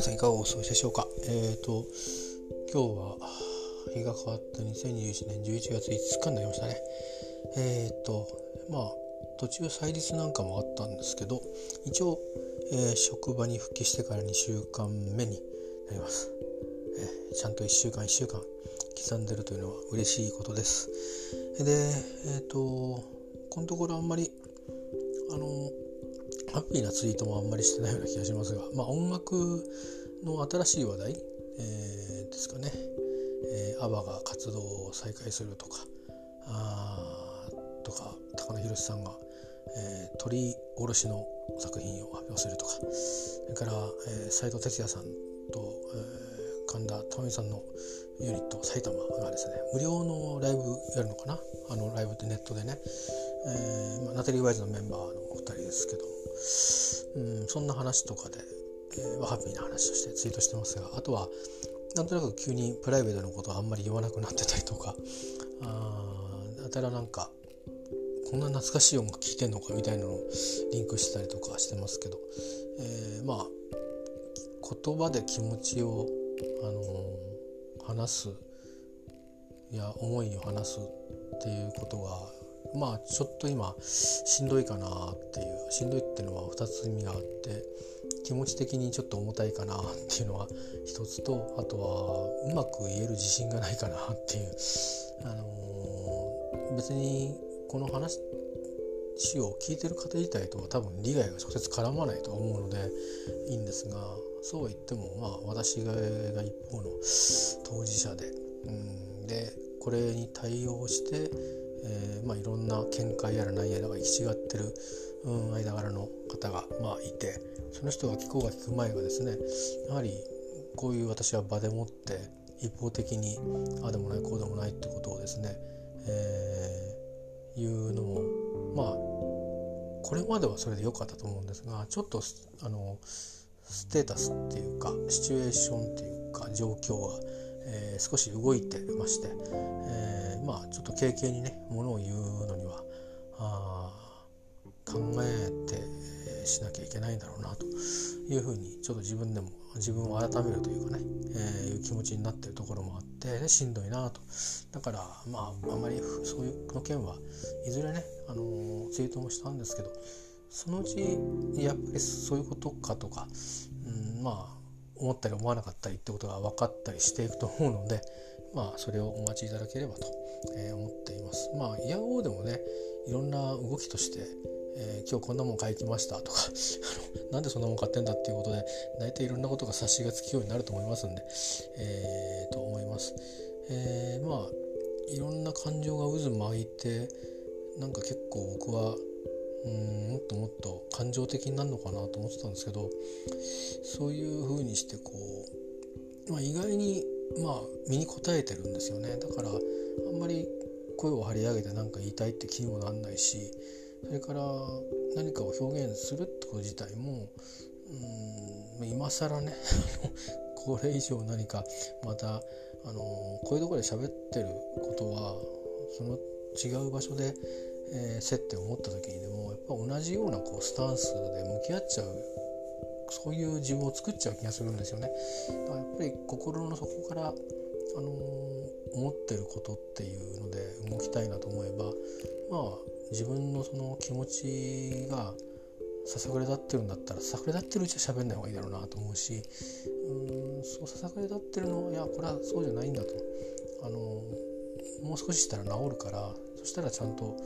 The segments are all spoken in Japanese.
皆さんいかがお過ごしでしょうか？えっ、ー、と今日は日が変わった2021年11月5日になりましたね。えっ、ー、とまあ途中祭日なんかもあったんですけど、一応、えー、職場に復帰してから2週間目になります。えちゃんと1週間1週間刻んでるというのは嬉しいことです。で、えっ、とこのところあんまりあのハッピーなツイートもあんまりしてないような気がしますが、まあ、音楽の新しい話題、えー、ですかね、えー、アバが活動を再開するとかあとか高野宏さんが、えー、鳥おろしの作品を発表するとか。それから斎、えー、藤哲也さんと、えー、神田珠美さんのユニット埼玉がですね無料のライブやるのかな？あのライブってネットでね、えーまあ、ナタリー・ワイズのメンバーのお二人ですけども。うん、そんな話とかで、えー、ハッピーな話としてツイートしてますがあとはなんとなく急にプライベートのことをあんまり言わなくなってたりとかああたらなんかこんな懐かしい音楽聴いてんのかみたいなのをリンクしてたりとかしてますけど、えー、まあ言葉で気持ちを、あのー、話すや思いを話すっていうことがまあちょっと今しんどいかなっていうしんどいっていうのは2つ意味があって気持ち的にちょっと重たいかなっていうのは一つとあとはうまく言える自信がないかなっていう、あのー、別にこの話を聞いてる方自体とは多分利害が直接絡まないと思うのでいいんですがそうは言ってもまあ私が一方の当事者で、うん、でこれに対応してえー、まあ、いろんな見解やら何やらが行き違ってる、うん、間柄の方が、まあ、いてその人が聞こうが聞く前がですねやはりこういう私は場でもって一方的にああでもないこうでもないってことをですね、えー、言うのもまあこれまではそれで良かったと思うんですがちょっとあのステータスっていうかシチュエーションっていうか状況が、えー、少し動いてまして、えーまあちょっと軽々にねものを言うのにはあ考えてしなきゃいけないんだろうなというふうにちょっと自分でも自分を改めるというかね、えー、いう気持ちになってるところもあって、しんどいなと。だからまああまりそういうの件はいずれね、あのー、ツイートもしたんですけどそのうちやっぱりそういうことかとか、うん、まあ思ったり思わなかったりってことが分かったりしていくと思うのでまあそれをお待ちいただければとえー、思っています。まあイヤホーでもねいろんな動きとして、えー、今日こんなもん買いきましたとか なんでそんなもん買ってんだっていうことで大体いろんなことが察しがつくようになると思いますんで、えー、と思います。えー、まあいろんな感情が渦巻いてなんか結構僕はうんもっともっと感情的になるのかなと思ってたんですけどそういう風にしてこう、まあ、意外にまあ身に応えてるんですよね。だからあんまり声を張り上げて何か言いたいって気にもなんないしそれから何かを表現するってこと自体もうん今更ね これ以上何かまたあのこういうところで喋ってることはその違う場所で、えー、接点を持った時にでもやっぱ同じようなこうスタンスで向き合っちゃうそういう自分を作っちゃう気がするんですよね。だからやっぱり心の底からあの思ってることっていうので動きたいなと思えばまあ自分のその気持ちがささくれ立ってるんだったらささくれ立ってるうちは喋んない方がいいだろうなと思うしうんそうささくれ立ってるのはいやこれはそうじゃないんだとあのもう少ししたら治るからそしたらちゃんと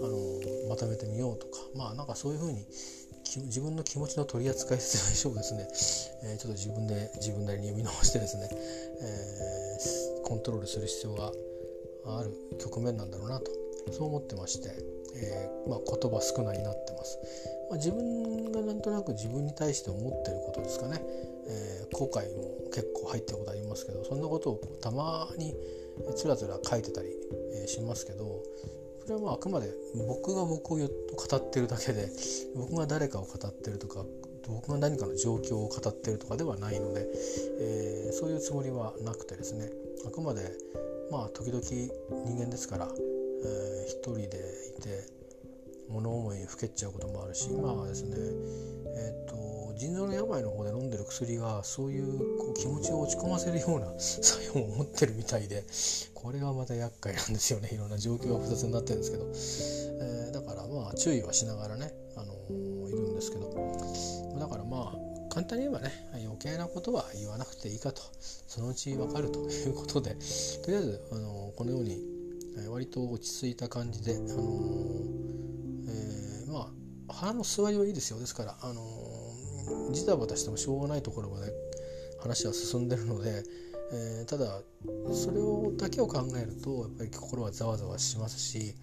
あのまとめてみようとかまあなんかそういうふうに自分の気持ちの取り扱い説明書をですね、えー、ちょっと自分で自分なりに読み直してですね、えー、コントロールする必要がある局面なんだろうなとそう思ってまして、えー、まあ、言葉少ないになってます、まあ、自分がなんとなく自分に対して思ってることですかね、え後悔も結構入ってることありますけどそんなことをたまにつらつら書いてたり、えしますけどそれはまああくまで僕が僕を語ってるだけで僕が誰かを語ってるとか僕が何かの状況を語ってるとかではないので、えー、そういうつもりはなくてですね。あくまでまあ時々人間ですから、えー、一人でいて物思いにふけっちゃうこともあるしまあですねえっ、ー、と腎臓の病の方で飲んでる薬がそういうこう気持ちを落ち込ませるような 作用を持ってるみたいでこれがまた厄介なんですよね。いろんな状況が複雑になってるんですけど、えー、だからまあ注意はしながらね、あのー、いるんですけど。だからまあ簡単に言えばね余計なことは言わなくていいかと。そのうち分かるということで。とりあえず、あのー、このように割と落ち着いた感じで、あのえー、まあ腹の座りはいいですよ。ですから、あのジタバタしてもしょうがないところまで話は進んでるので、えー、ただそれをだけを考えるとやっぱり心はざわざわしますし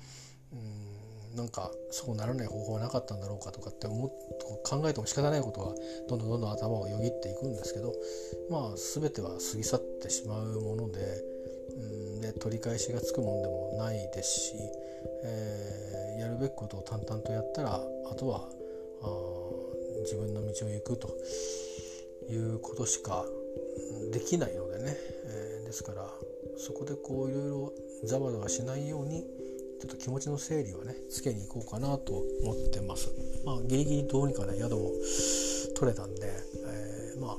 うんなんかそうならない方法はなかったんだろうかとかって思っ考えても仕方ないことはどんどんどんどん頭をよぎっていくんですけどまあ全ては過ぎ去ってしまうものでうんで取り返しがつくもんでもないですし、えー、やるべきことを淡々とやったらあとはあ自分の道を行くということしかできないのでね、えー、ですからそこでこういろいろざわざわしないようにちょっと気持ちの整理をねつけに行こうかなと思ってます。まあギリギリどうにかね宿も取れたんで、えー、まあ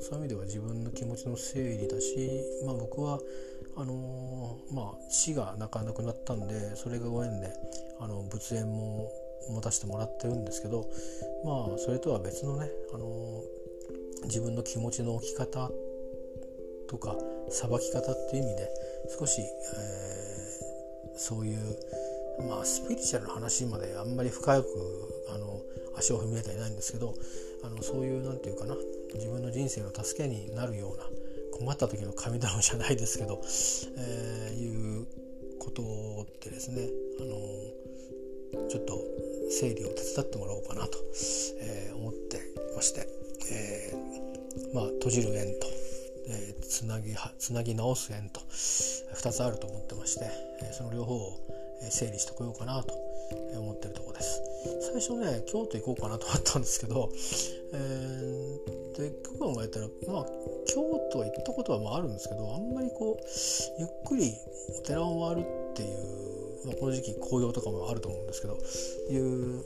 そういう意味では自分の気持ちの整理だし、まあ、僕はあのー、まあ、死が泣かなくなったんでそれがご縁であの仏縁も持たせてもらってるんですけどまあそれとは別のね、あの、自分の気持ちの置き方とかさばき方っていう意味で少し、えー、そういうまあスピリチュアルな話まであんまり深くあの足を踏み入れていないんですけどあのそういう何て言うかな自分の人生の助けになるような困った時の神頼みじゃないですけど、えー、いうことってですね、あのちょっと整理を手伝ってもらおうかなと、えー、思ってまして、えー、まあ閉じる縁と、えー、つなぎつなぎ直す縁と2つあると思ってまして、えその両方を整理してこようかなと思ってるとこです。最初ね京都行こうかなと思ったんですけど、えー、で考えたらまあ京都は行ったことはまああるんですけどあんまりこうゆっくりお寺を回るっていう、まあ、この時期紅葉とかもあると思うんですけどいう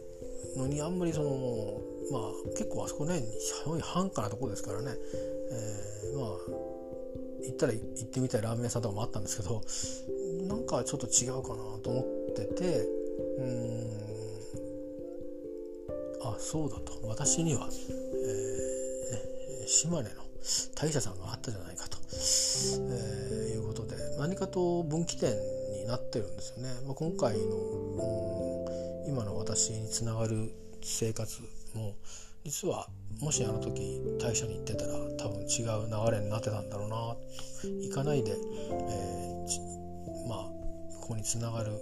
のにあんまりそのまあ結構あそこね繁華なとこですからね、えー、まあ行ったら行ってみたいラーメン屋さんとかもあったんですけどなんかちょっと違うかなと思っててうんあそうだと。私には、えー、島根の大社さんがあったじゃないかと、えー、いうことで何かと分岐点なってるんですよね。まあ、今回の、うん、今の私につながる生活も実はもしあの時大社に行ってたら多分違う流れになってたんだろうなと行かないで、えー、まあここにつながる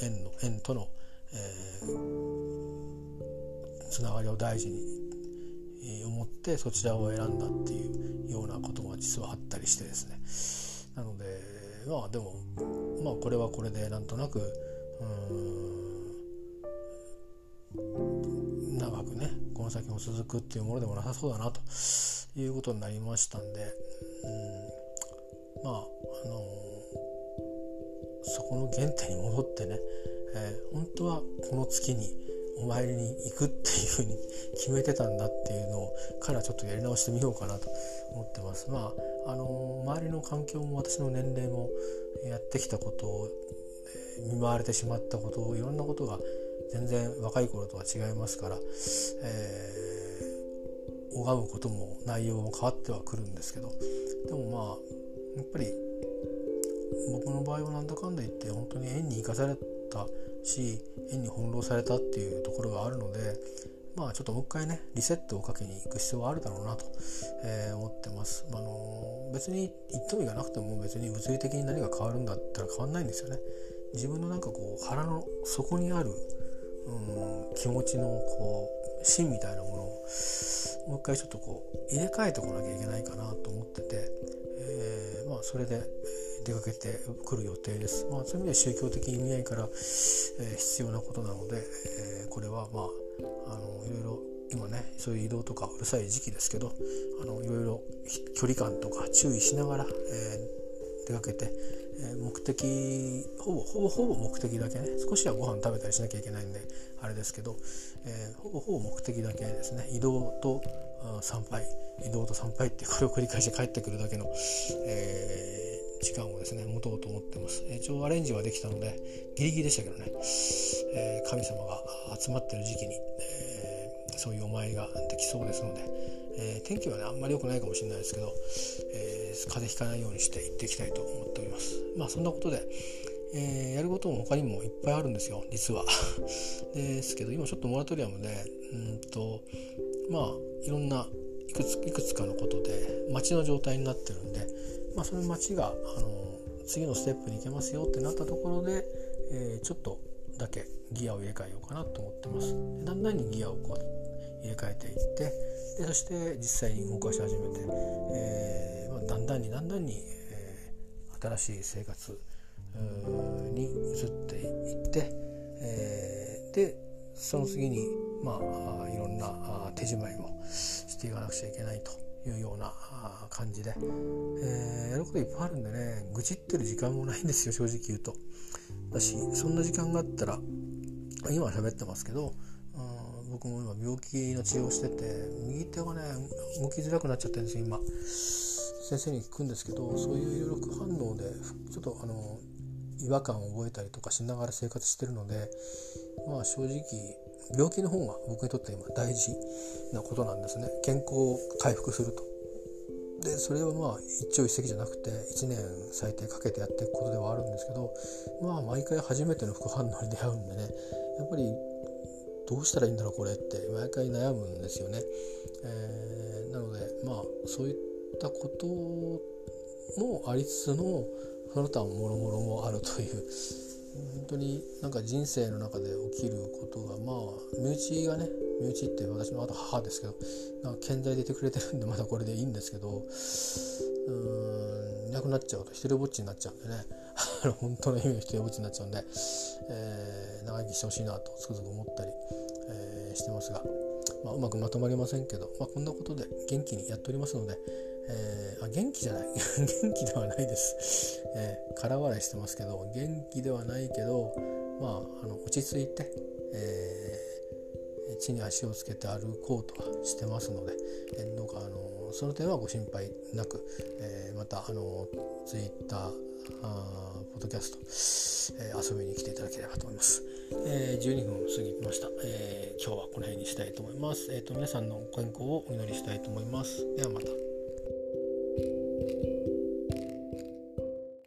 縁の縁との、えー、つながりを大事に思ってそちらを選んだっていうようなことが実はあったりしてですねなのであでもまあこれはこれでなんとなく長くねこの先も続くっていうものでもなさそうだなということになりましたんでうんまああのそこの原点に戻ってね、えー、本当はこの月にお参りに行くっていうふうに決めてたんだっていうのをからちょっとやり直してみようかなと思ってます。まああの周りの環境も私の年齢もやってきたことを見舞われてしまったことをいろんなことが全然若い頃とは違いますから、えー、拝むことも内容も変わってはくるんですけどでもまあやっぱり僕の場合はなんだかんだ言って本当に縁に生かされたし縁に翻弄されたっていうところがあるのでまあちょっともう一回ねリセットをかけに行く必要はあるだろうなと、えー、思ってます。あの別に一等意がなくても別に物理的に何が変わるんだったら変わんないんですよね。自分のなんかこう腹の底にある、うん、気持ちのこう芯みたいなものをもう一回ちょっとこう入れ替えてこなきゃいけないかなと思ってて、えー、まあそれで出かけてくる予定です。まあ、そういう意味では宗教的意味合いから、えー、必要なことなので、えー、これはまああのいろいろ今ねそういう移動とかうるさい時期ですけどあのいろいろ距離感とか注意しながら、えー、出かけて、え目的ほぼほぼほぼ目的だけね少しはご飯食べたりしなきゃいけないんであれですけど、えー、ほぼほぼ目的だけですね移動と参拝移動と参拝ってこれを繰り返して帰ってくるだけの、えー、時間をですね持とうと思ってます。一応アレンジはできたのでギリギリでしたけどね、えー、神様が集まってる時期に、えー、そういうお参りができそうですので、え天気はねあんまり良くないかもしれないですけど、えー風邪ひかないようにして行っていきたいと思っております。まあそんなことでえー、やることも他にもいっぱいあるんですよ実は。ですけど今ちょっとモラトリアムでうんとまあいろんないくついくつかのことで街の状態になってるんで、まあ、その街があの次のステップに行けますよってなったところで、えー、ちょっとだけギアを入れ替えようかなと思ってます。だんだんにギアをこう入れ替えていってでそして実際に動かし始めて、えーまあ、だんだんにだんだんに、えー、新しい生活に移っていって、えー、でその次にまあいろんな手仕舞いもしていかなくちゃいけないというような感じで、えー、やることいっぱいあるんでね愚痴ってる時間もないんですよ正直言うと。だしそんな時間があったら今喋ってますけど僕も今病気の治療してて右手がね動きづらくなっちゃってるんですよ今先生に聞くんですけどそういういろいろ副反応でちょっとあの違和感を覚えたりとかしながら生活してるのでまあ正直病気の方が僕にとって今大事なことなんですね健康を回復すると。でそれはまあ一朝一夕じゃなくて1年最低かけてやっていくことではあるんですけどまあ毎回初めての副反応に出会うんでねやっぱりどうしたらいいんだろうこれって毎回悩むんですよね。えー、なのでまあそういったこともありつつのその他もろもろもあるという本当になんか人生の中で起きることがまあ身内がね身内って私のあと母ですけどなんか健在でいてくれてるんで まだこれでいいんですけどうんいなくなっちゃうと一人ぼっちになっちゃうんでね。本当の意味の一人ぼっちになっちゃうんで、えー、長生きしてほしいなとつくづく思ったり、えー、してますが、まあ、うまくまとまりませんけど、まあ、こんなことで元気にやっておりますので、えー、あ元気じゃない 元気ではないです、えー、空笑いしてますけど元気ではないけどまああの落ち着いて、えー、地に足をつけて歩こうとはしてますので、えー、どうかあのその点はご心配なく、えー、またあのツイッターあポッドキャスト、えー、遊びに来ていただければと思います。えー、12分過ぎました、えー、今日はこの辺にしたいと思います。えーと皆さんのご健康をお祈りしたいと思います。ではまた。